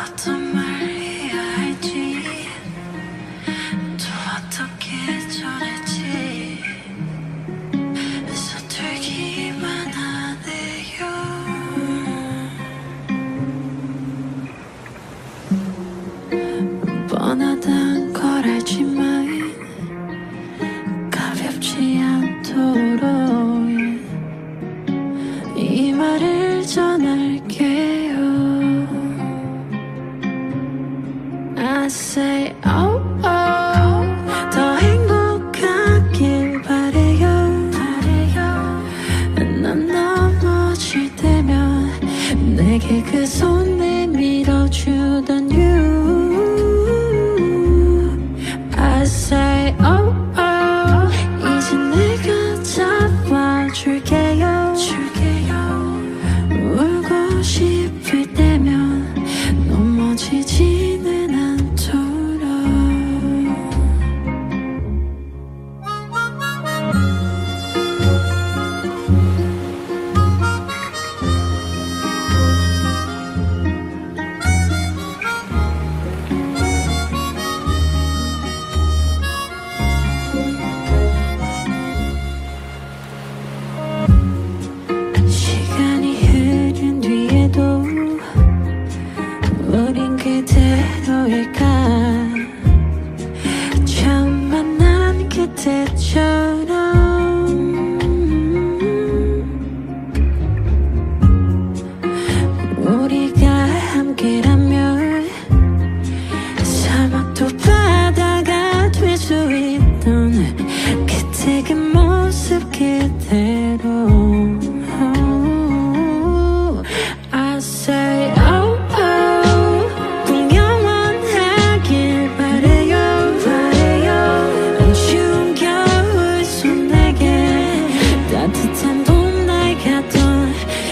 not to 내게 그 손 내밀어 주던 you 걸까? 처음 만난 그때처럼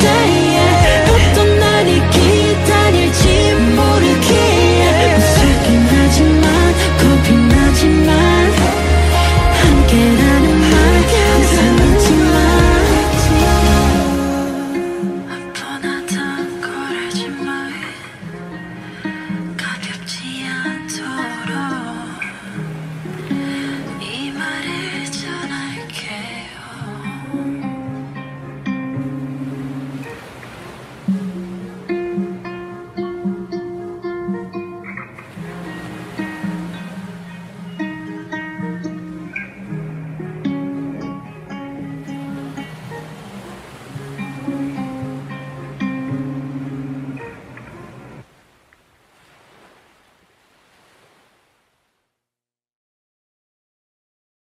stay.